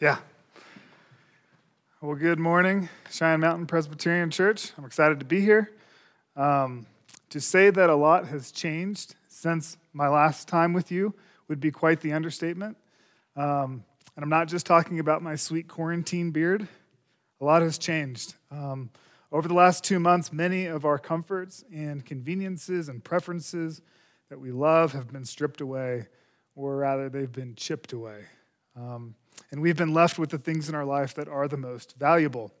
Yeah. Well, good morning, Cheyenne Mountain Presbyterian Church. I'm excited to be here. Um, to say that a lot has changed since my last time with you would be quite the understatement. Um, and I'm not just talking about my sweet quarantine beard, a lot has changed. Um, over the last two months, many of our comforts and conveniences and preferences that we love have been stripped away, or rather, they've been chipped away. Um, and we've been left with the things in our life that are the most valuable.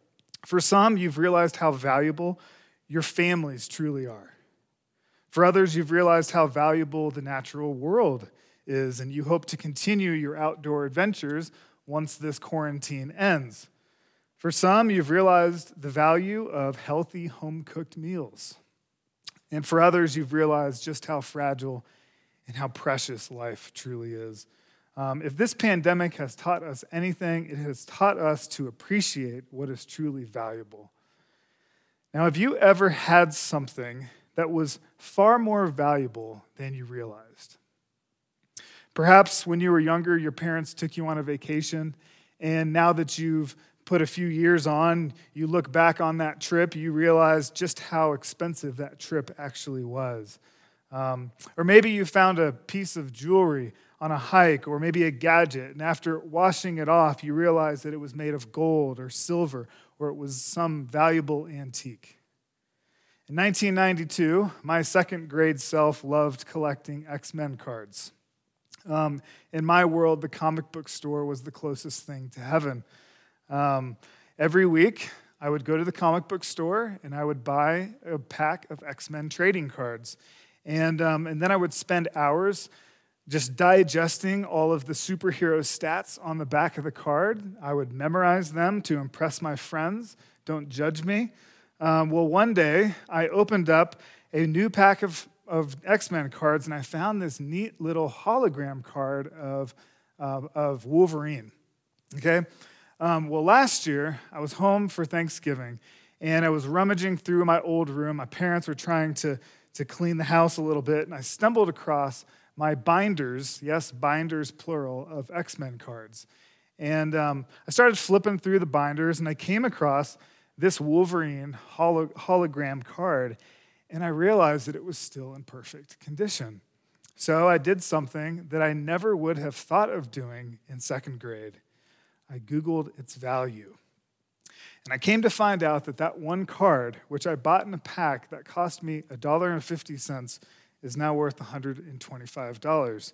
For some, you've realized how valuable your families truly are. For others, you've realized how valuable the natural world is, and you hope to continue your outdoor adventures once this quarantine ends. For some, you've realized the value of healthy home cooked meals. And for others, you've realized just how fragile and how precious life truly is. Um, if this pandemic has taught us anything, it has taught us to appreciate what is truly valuable. Now, have you ever had something that was far more valuable than you realized? Perhaps when you were younger, your parents took you on a vacation, and now that you've put a few years on, you look back on that trip, you realize just how expensive that trip actually was. Um, or maybe you found a piece of jewelry on a hike or maybe a gadget, and after washing it off, you realize that it was made of gold or silver or it was some valuable antique. In 1992, my second grade self loved collecting X Men cards. Um, in my world, the comic book store was the closest thing to heaven. Um, every week, I would go to the comic book store and I would buy a pack of X Men trading cards. And, um, and then I would spend hours just digesting all of the superhero stats on the back of the card. I would memorize them to impress my friends. Don't judge me. Um, well, one day I opened up a new pack of, of X Men cards and I found this neat little hologram card of, uh, of Wolverine. Okay? Um, well, last year I was home for Thanksgiving and I was rummaging through my old room. My parents were trying to, to clean the house a little bit and I stumbled across my binders, yes, binders plural, of X Men cards. And um, I started flipping through the binders and I came across this Wolverine hologram card and I realized that it was still in perfect condition. So I did something that I never would have thought of doing in second grade. I Googled its value. And I came to find out that that one card, which I bought in a pack that cost me $1.50, is now worth $125.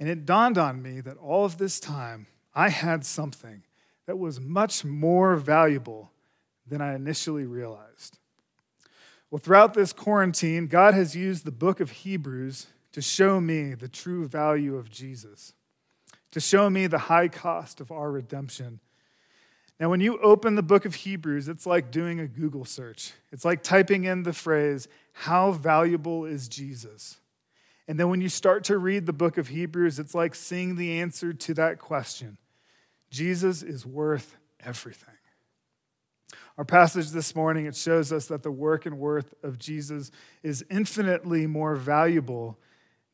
And it dawned on me that all of this time, I had something that was much more valuable than I initially realized. Well, throughout this quarantine, God has used the book of Hebrews to show me the true value of Jesus, to show me the high cost of our redemption now, when you open the book of Hebrews, it's like doing a Google search. It's like typing in the phrase, How valuable is Jesus? And then when you start to read the book of Hebrews, it's like seeing the answer to that question Jesus is worth everything. Our passage this morning, it shows us that the work and worth of Jesus is infinitely more valuable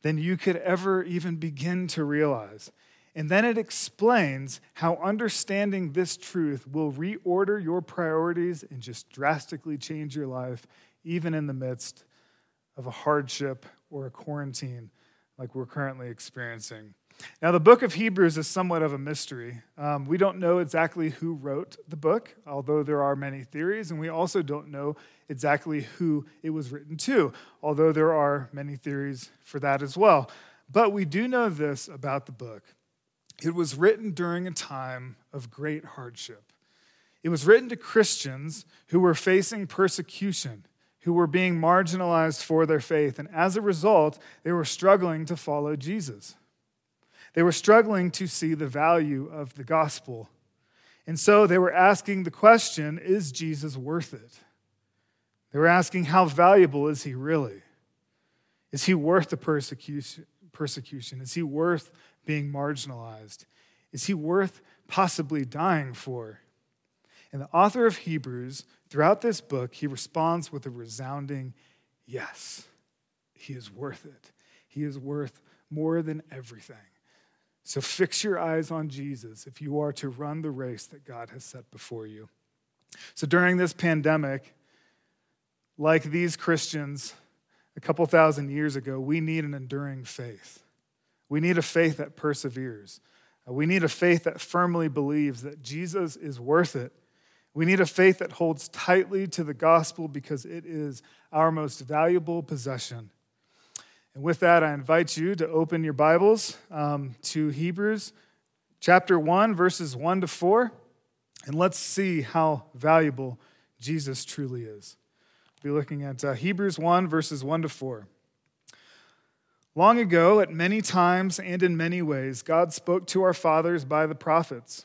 than you could ever even begin to realize. And then it explains how understanding this truth will reorder your priorities and just drastically change your life, even in the midst of a hardship or a quarantine like we're currently experiencing. Now, the book of Hebrews is somewhat of a mystery. Um, we don't know exactly who wrote the book, although there are many theories, and we also don't know exactly who it was written to, although there are many theories for that as well. But we do know this about the book it was written during a time of great hardship. It was written to Christians who were facing persecution, who were being marginalized for their faith, and as a result, they were struggling to follow Jesus. They were struggling to see the value of the gospel. And so they were asking the question is Jesus worth it? They were asking, how valuable is he really? Is he worth the persecution? Is he worth being marginalized? Is he worth possibly dying for? And the author of Hebrews, throughout this book, he responds with a resounding yes. He is worth it. He is worth more than everything. So fix your eyes on Jesus if you are to run the race that God has set before you. So during this pandemic, like these Christians a couple thousand years ago, we need an enduring faith. We need a faith that perseveres. We need a faith that firmly believes that Jesus is worth it. We need a faith that holds tightly to the gospel because it is our most valuable possession. And with that, I invite you to open your Bibles um, to Hebrews chapter 1, verses 1 to 4, and let's see how valuable Jesus truly is. We'll be looking at uh, Hebrews 1, verses 1 to 4. Long ago, at many times and in many ways, God spoke to our fathers by the prophets.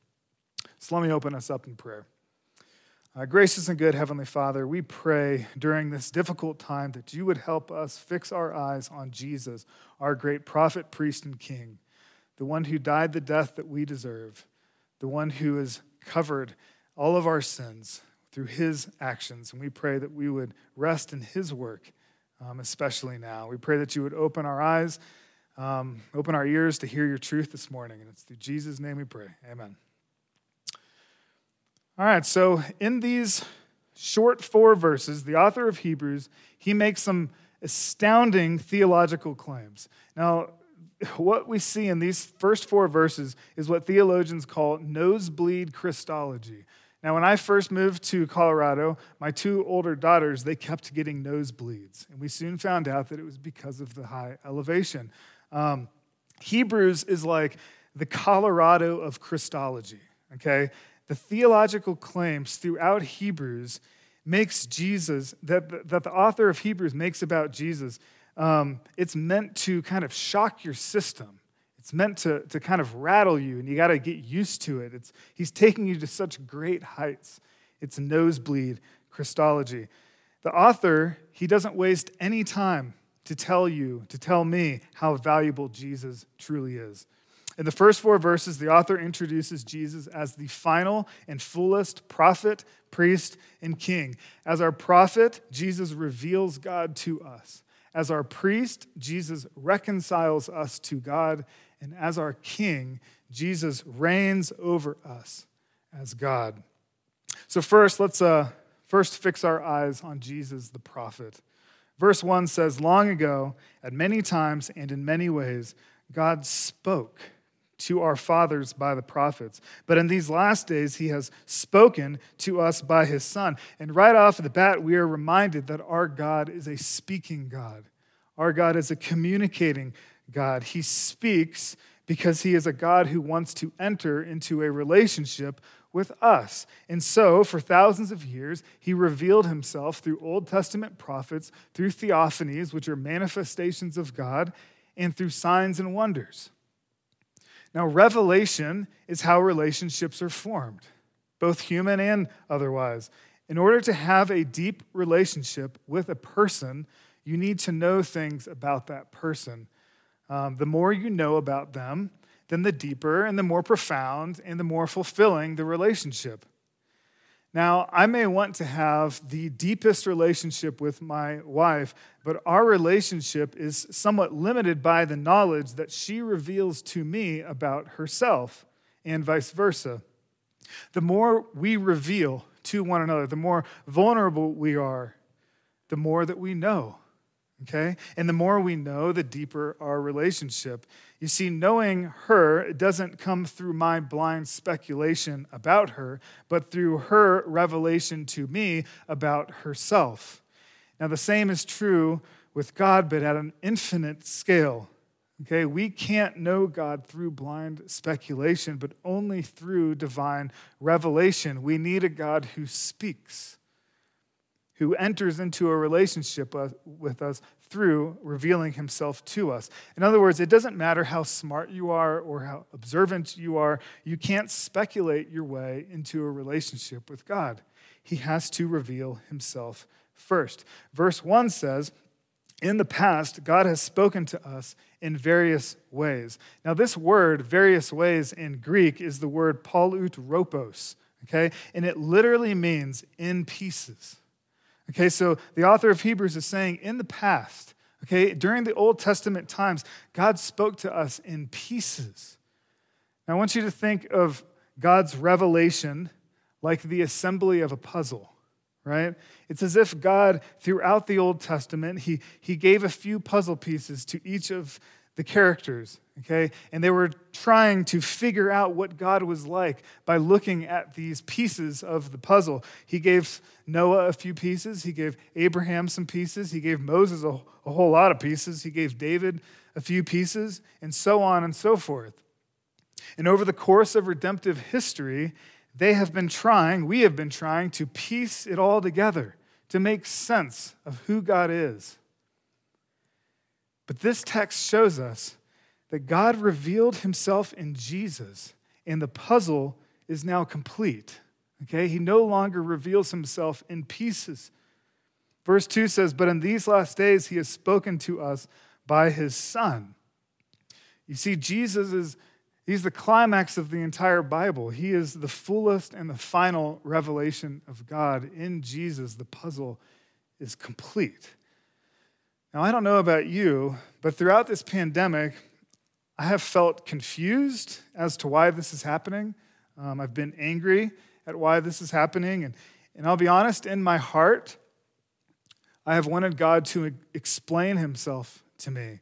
So let me open us up in prayer. Uh, gracious and good Heavenly Father, we pray during this difficult time that you would help us fix our eyes on Jesus, our great prophet, priest, and king, the one who died the death that we deserve, the one who has covered all of our sins through his actions. And we pray that we would rest in his work, um, especially now. We pray that you would open our eyes, um, open our ears to hear your truth this morning. And it's through Jesus' name we pray. Amen. All right, so in these short four verses, the author of Hebrews, he makes some astounding theological claims. Now, what we see in these first four verses is what theologians call nosebleed Christology. Now, when I first moved to Colorado, my two older daughters, they kept getting nosebleeds. And we soon found out that it was because of the high elevation. Um, Hebrews is like the Colorado of Christology, okay? The theological claims throughout Hebrews makes Jesus, that, that the author of Hebrews makes about Jesus, um, it's meant to kind of shock your system. It's meant to, to kind of rattle you, and you got to get used to it. It's, he's taking you to such great heights. It's nosebleed Christology. The author, he doesn't waste any time to tell you, to tell me how valuable Jesus truly is. In the first four verses, the author introduces Jesus as the final and fullest prophet, priest, and king. As our prophet, Jesus reveals God to us. As our priest, Jesus reconciles us to God. And as our king, Jesus reigns over us as God. So, first, let's uh, first fix our eyes on Jesus the prophet. Verse 1 says, Long ago, at many times and in many ways, God spoke to our fathers by the prophets. But in these last days, he has spoken to us by his Son. And right off the bat, we are reminded that our God is a speaking God. Our God is a communicating God. He speaks because he is a God who wants to enter into a relationship with us. And so, for thousands of years, he revealed himself through Old Testament prophets, through theophanies, which are manifestations of God, and through signs and wonders. Now, revelation is how relationships are formed, both human and otherwise. In order to have a deep relationship with a person, you need to know things about that person. Um, the more you know about them, then the deeper and the more profound and the more fulfilling the relationship. Now, I may want to have the deepest relationship with my wife, but our relationship is somewhat limited by the knowledge that she reveals to me about herself, and vice versa. The more we reveal to one another, the more vulnerable we are, the more that we know okay? And the more we know, the deeper our relationship. You see, knowing her doesn't come through my blind speculation about her, but through her revelation to me about herself. Now, the same is true with God, but at an infinite scale. Okay, we can't know God through blind speculation, but only through divine revelation. We need a God who speaks who enters into a relationship with us through revealing himself to us. In other words, it doesn't matter how smart you are or how observant you are, you can't speculate your way into a relationship with God. He has to reveal himself first. Verse 1 says, in the past, God has spoken to us in various ways. Now, this word, various ways in Greek, is the word polutropos, okay? And it literally means in pieces. Okay, so the author of Hebrews is saying in the past, okay, during the Old Testament times, God spoke to us in pieces. Now, I want you to think of God's revelation like the assembly of a puzzle right? It's as if God, throughout the Old Testament, he, he gave a few puzzle pieces to each of the characters, okay? And they were trying to figure out what God was like by looking at these pieces of the puzzle. He gave Noah a few pieces, he gave Abraham some pieces, he gave Moses a, a whole lot of pieces, he gave David a few pieces, and so on and so forth. And over the course of redemptive history, they have been trying, we have been trying to piece it all together, to make sense of who God is. But this text shows us that God revealed himself in Jesus, and the puzzle is now complete. Okay? He no longer reveals himself in pieces. Verse 2 says, But in these last days he has spoken to us by his Son. You see, Jesus is He's the climax of the entire Bible. He is the fullest and the final revelation of God. In Jesus, the puzzle is complete. Now, I don't know about you, but throughout this pandemic, I have felt confused as to why this is happening. Um, I've been angry at why this is happening. And, and I'll be honest, in my heart, I have wanted God to explain himself to me.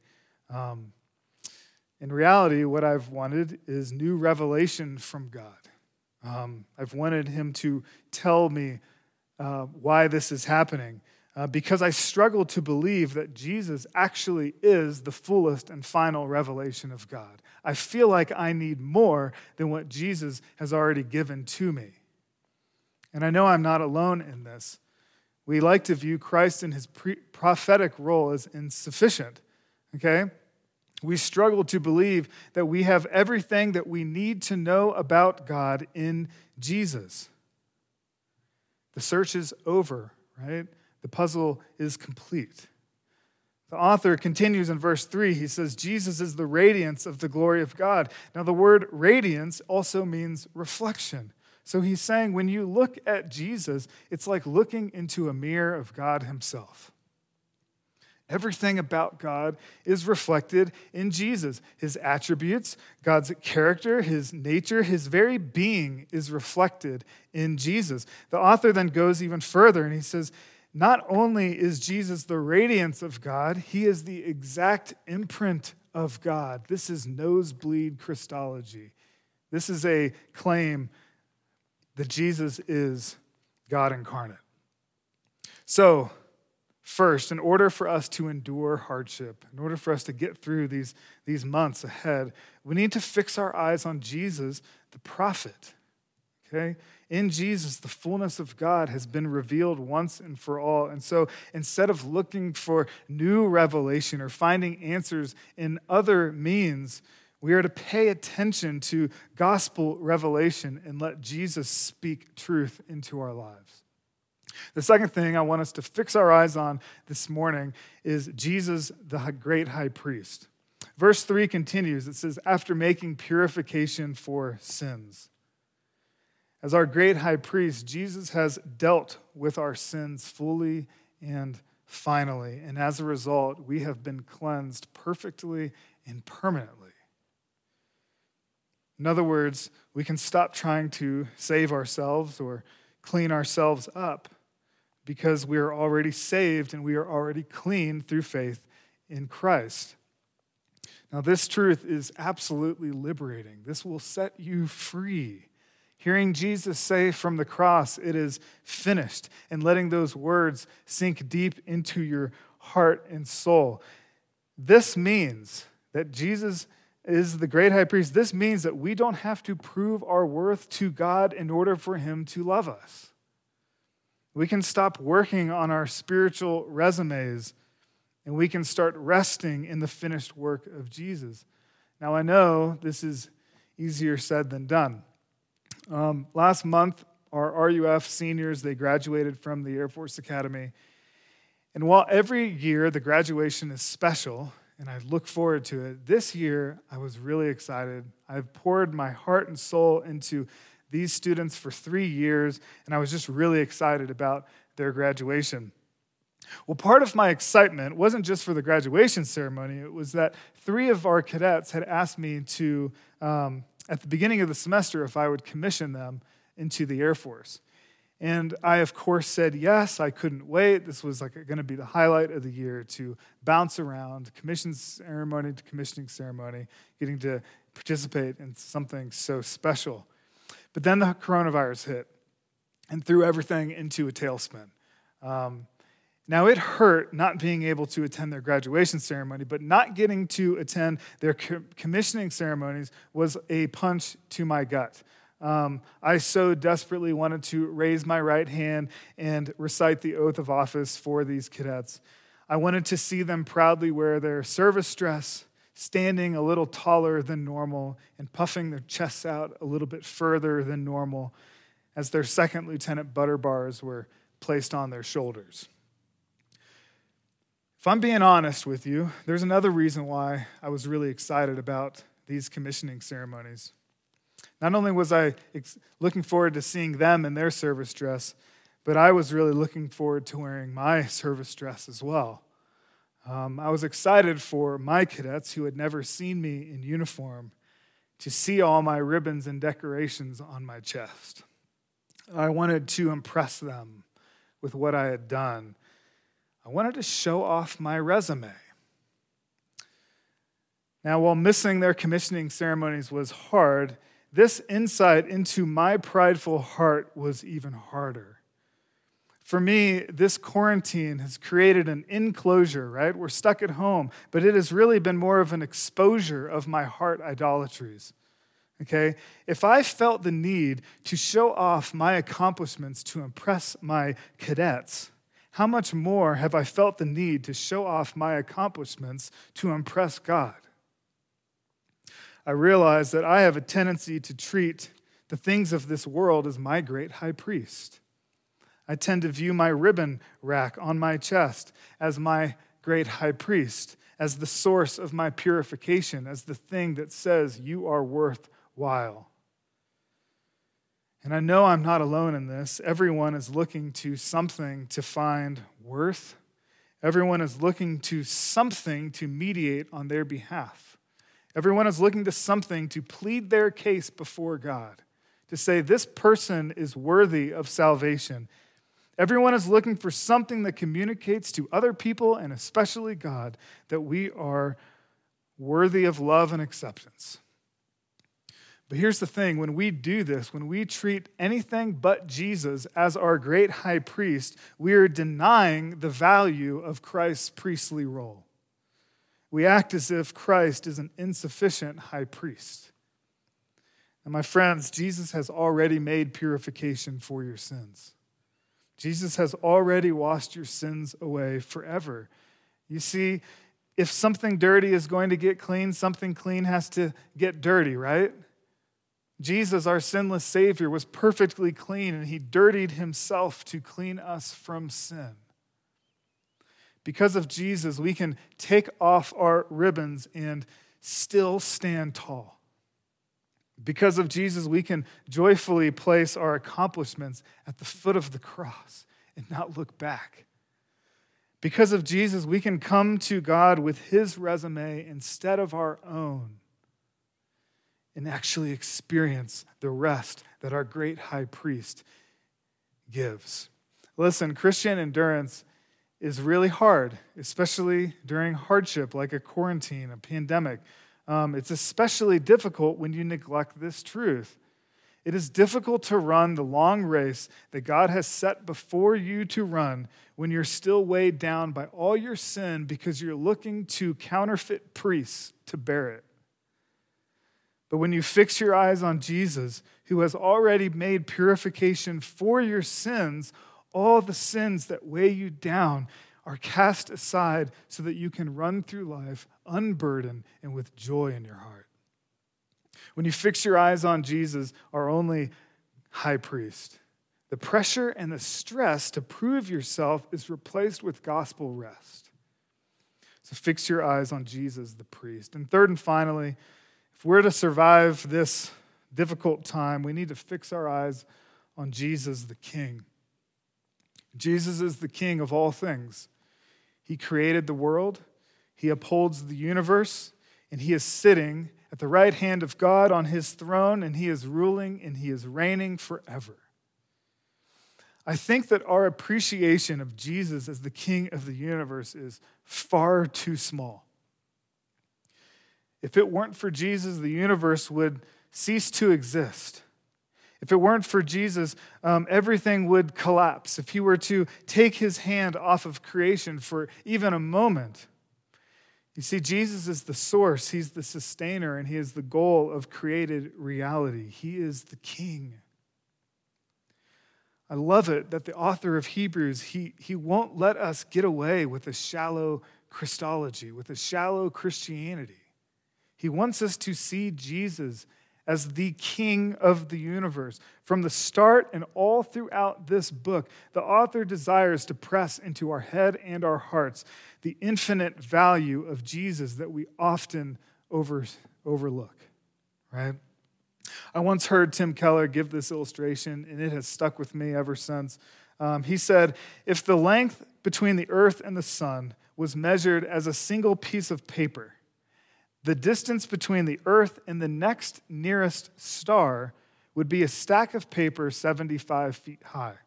Um, in reality, what I've wanted is new revelation from God. Um, I've wanted Him to tell me uh, why this is happening uh, because I struggle to believe that Jesus actually is the fullest and final revelation of God. I feel like I need more than what Jesus has already given to me. And I know I'm not alone in this. We like to view Christ in his pre- prophetic role as insufficient, okay? we struggle to believe that we have everything that we need to know about God in Jesus. The search is over, right? The puzzle is complete. The author continues in verse 3. He says, Jesus is the radiance of the glory of God. Now, the word radiance also means reflection. So he's saying when you look at Jesus, it's like looking into a mirror of God Himself. Everything about God is reflected in Jesus. His attributes, God's character, his nature, his very being is reflected in Jesus. The author then goes even further and he says, Not only is Jesus the radiance of God, he is the exact imprint of God. This is nosebleed Christology. This is a claim that Jesus is God incarnate. So, First, in order for us to endure hardship, in order for us to get through these, these months ahead, we need to fix our eyes on Jesus, the prophet. Okay? In Jesus, the fullness of God has been revealed once and for all. And so instead of looking for new revelation or finding answers in other means, we are to pay attention to gospel revelation and let Jesus speak truth into our lives. The second thing I want us to fix our eyes on this morning is Jesus, the great high priest. Verse 3 continues it says, after making purification for sins. As our great high priest, Jesus has dealt with our sins fully and finally. And as a result, we have been cleansed perfectly and permanently. In other words, we can stop trying to save ourselves or clean ourselves up because we are already saved and we are already clean through faith in Christ. Now, this truth is absolutely liberating. This will set you free. Hearing Jesus say from the cross, it is finished, and letting those words sink deep into your heart and soul. This means that Jesus is the great high priest. This means that we don't have to prove our worth to God in order for him to love us. We can stop working on our spiritual resumes and we can start resting in the finished work of Jesus. Now, I know this is easier said than done. Um, last month, our RUF seniors, they graduated from the Air Force Academy. And while every year the graduation is special, and I look forward to it, this year I was really excited. I've poured my heart and soul into these students for three years, and I was just really excited about their graduation. Well, part of my excitement wasn't just for the graduation ceremony, it was that three of our cadets had asked me to, um, at the beginning of the semester, if I would commission them into the Air Force. And I, of course, said yes. I couldn't wait. This was like going to be the highlight of the year to bounce around commission ceremony to commissioning ceremony, getting to participate in something so special. But then the coronavirus hit and threw everything into a tailspin. Um, now, it hurt not being able to attend their graduation ceremony, but not getting to attend their commissioning ceremonies was a punch to my gut. Um, I so desperately wanted to raise my right hand and recite the oath of office for these cadets. I wanted to see them proudly wear their service dress, standing a little taller than normal and puffing their chests out a little bit further than normal as their second lieutenant butter bars were placed on their shoulders. If I'm being honest with you, there's another reason why I was really excited about these commissioning ceremonies. Not only was I looking forward to seeing them in their service dress, but I was really looking forward to wearing my service dress as well. Um, I was excited for my cadets who had never seen me in uniform to see all my ribbons and decorations on my chest. I wanted to impress them with what I had done. I wanted to show off my resume. Now, while missing their commissioning ceremonies was hard, this insight into my prideful heart was even harder. For me, this quarantine has created an enclosure, right? We're stuck at home, but it has really been more of an exposure of my heart idolatries. Okay? If I felt the need to show off my accomplishments to impress my cadets, how much more have I felt the need to show off my accomplishments to impress God? I realize that I have a tendency to treat the things of this world as my great high priest. I tend to view my ribbon rack on my chest as my great high priest, as the source of my purification, as the thing that says you are worthwhile. And I know I'm not alone in this. Everyone is looking to something to find worth. Everyone is looking to something to mediate on their behalf. Everyone is looking to something to plead their case before God, to say, this person is worthy of salvation. Everyone is looking for something that communicates to other people, and especially God, that we are worthy of love and acceptance. But here's the thing when we do this, when we treat anything but Jesus as our great high priest, we are denying the value of Christ's priestly role we act as if Christ is an insufficient high priest. And my friends, Jesus has already made purification for your sins. Jesus has already washed your sins away forever. You see, if something dirty is going to get clean, something clean has to get dirty, right? Jesus, our sinless Savior, was perfectly clean and he dirtied himself to clean us from sin. Because of Jesus, we can take off our ribbons and still stand tall. Because of Jesus, we can joyfully place our accomplishments at the foot of the cross and not look back. Because of Jesus, we can come to God with his resume instead of our own and actually experience the rest that our great high priest gives. Listen, Christian endurance is really hard, especially during hardship like a quarantine, a pandemic. Um, it's especially difficult when you neglect this truth. It is difficult to run the long race that God has set before you to run when you're still weighed down by all your sin because you're looking to counterfeit priests to bear it. But when you fix your eyes on Jesus, who has already made purification for your sins, All the sins that weigh you down are cast aside so that you can run through life unburdened and with joy in your heart. When you fix your eyes on Jesus, our only high priest, the pressure and the stress to prove yourself is replaced with gospel rest. So fix your eyes on Jesus, the priest. And third and finally, if we're to survive this difficult time, we need to fix our eyes on Jesus, the King. Jesus is the King of all things. He created the world, He upholds the universe, and He is sitting at the right hand of God on His throne, and He is ruling and He is reigning forever. I think that our appreciation of Jesus as the King of the universe is far too small. If it weren't for Jesus, the universe would cease to exist. If it weren't for Jesus, um, everything would collapse. If he were to take his hand off of creation for even a moment, you see, Jesus is the source, he's the sustainer, and he is the goal of created reality. He is the king. I love it that the author of Hebrews, he, he won't let us get away with a shallow Christology, with a shallow Christianity. He wants us to see Jesus as the king of the universe. From the start and all throughout this book, the author desires to press into our head and our hearts the infinite value of Jesus that we often over, overlook, right? I once heard Tim Keller give this illustration, and it has stuck with me ever since. Um, he said, If the length between the earth and the sun was measured as a single piece of paper, the distance between the earth and the next nearest star would be a stack of paper 75 feet high.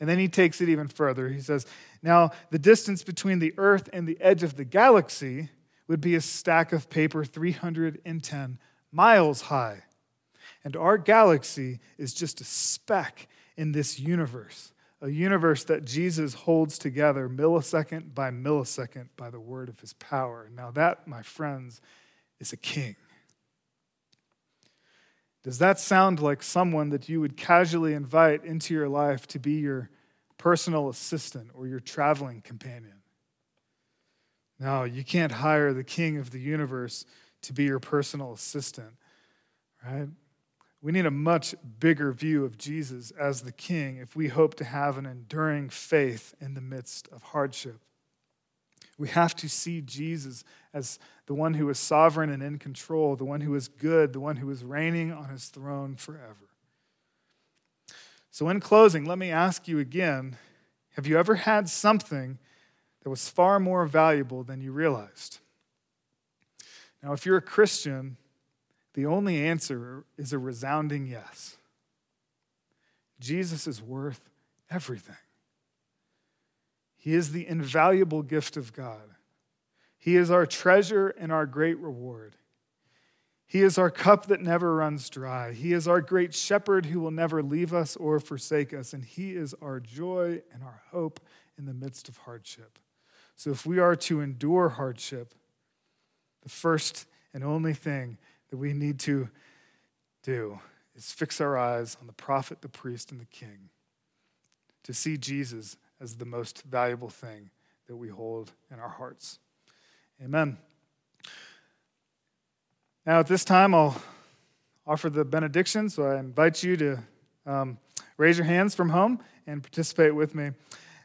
And then he takes it even further. He says, Now, the distance between the earth and the edge of the galaxy would be a stack of paper 310 miles high. And our galaxy is just a speck in this universe, a universe that Jesus holds together millisecond by millisecond by the word of his power. Now, that, my friends, is a king. Does that sound like someone that you would casually invite into your life to be your personal assistant or your traveling companion? No, you can't hire the king of the universe to be your personal assistant, right? We need a much bigger view of Jesus as the King if we hope to have an enduring faith in the midst of hardship. We have to see Jesus as the one who is sovereign and in control, the one who is good, the one who is reigning on his throne forever. So, in closing, let me ask you again have you ever had something that was far more valuable than you realized? Now, if you're a Christian, the only answer is a resounding yes. Jesus is worth everything. He is the invaluable gift of God. He is our treasure and our great reward. He is our cup that never runs dry. He is our great shepherd who will never leave us or forsake us. And He is our joy and our hope in the midst of hardship. So, if we are to endure hardship, the first and only thing that we need to do is fix our eyes on the prophet, the priest, and the king to see Jesus as the most valuable thing that we hold in our hearts. Amen. Now, at this time, I'll offer the benediction, so I invite you to um, raise your hands from home and participate with me.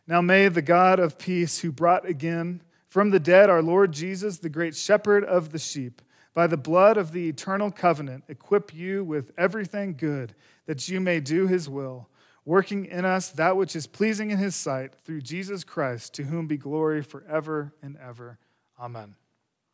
Now, may the God of peace, who brought again from the dead our Lord Jesus, the great shepherd of the sheep, by the blood of the eternal covenant, equip you with everything good, that you may do his will, working in us that which is pleasing in his sight, through Jesus Christ, to whom be glory forever and ever. Amen.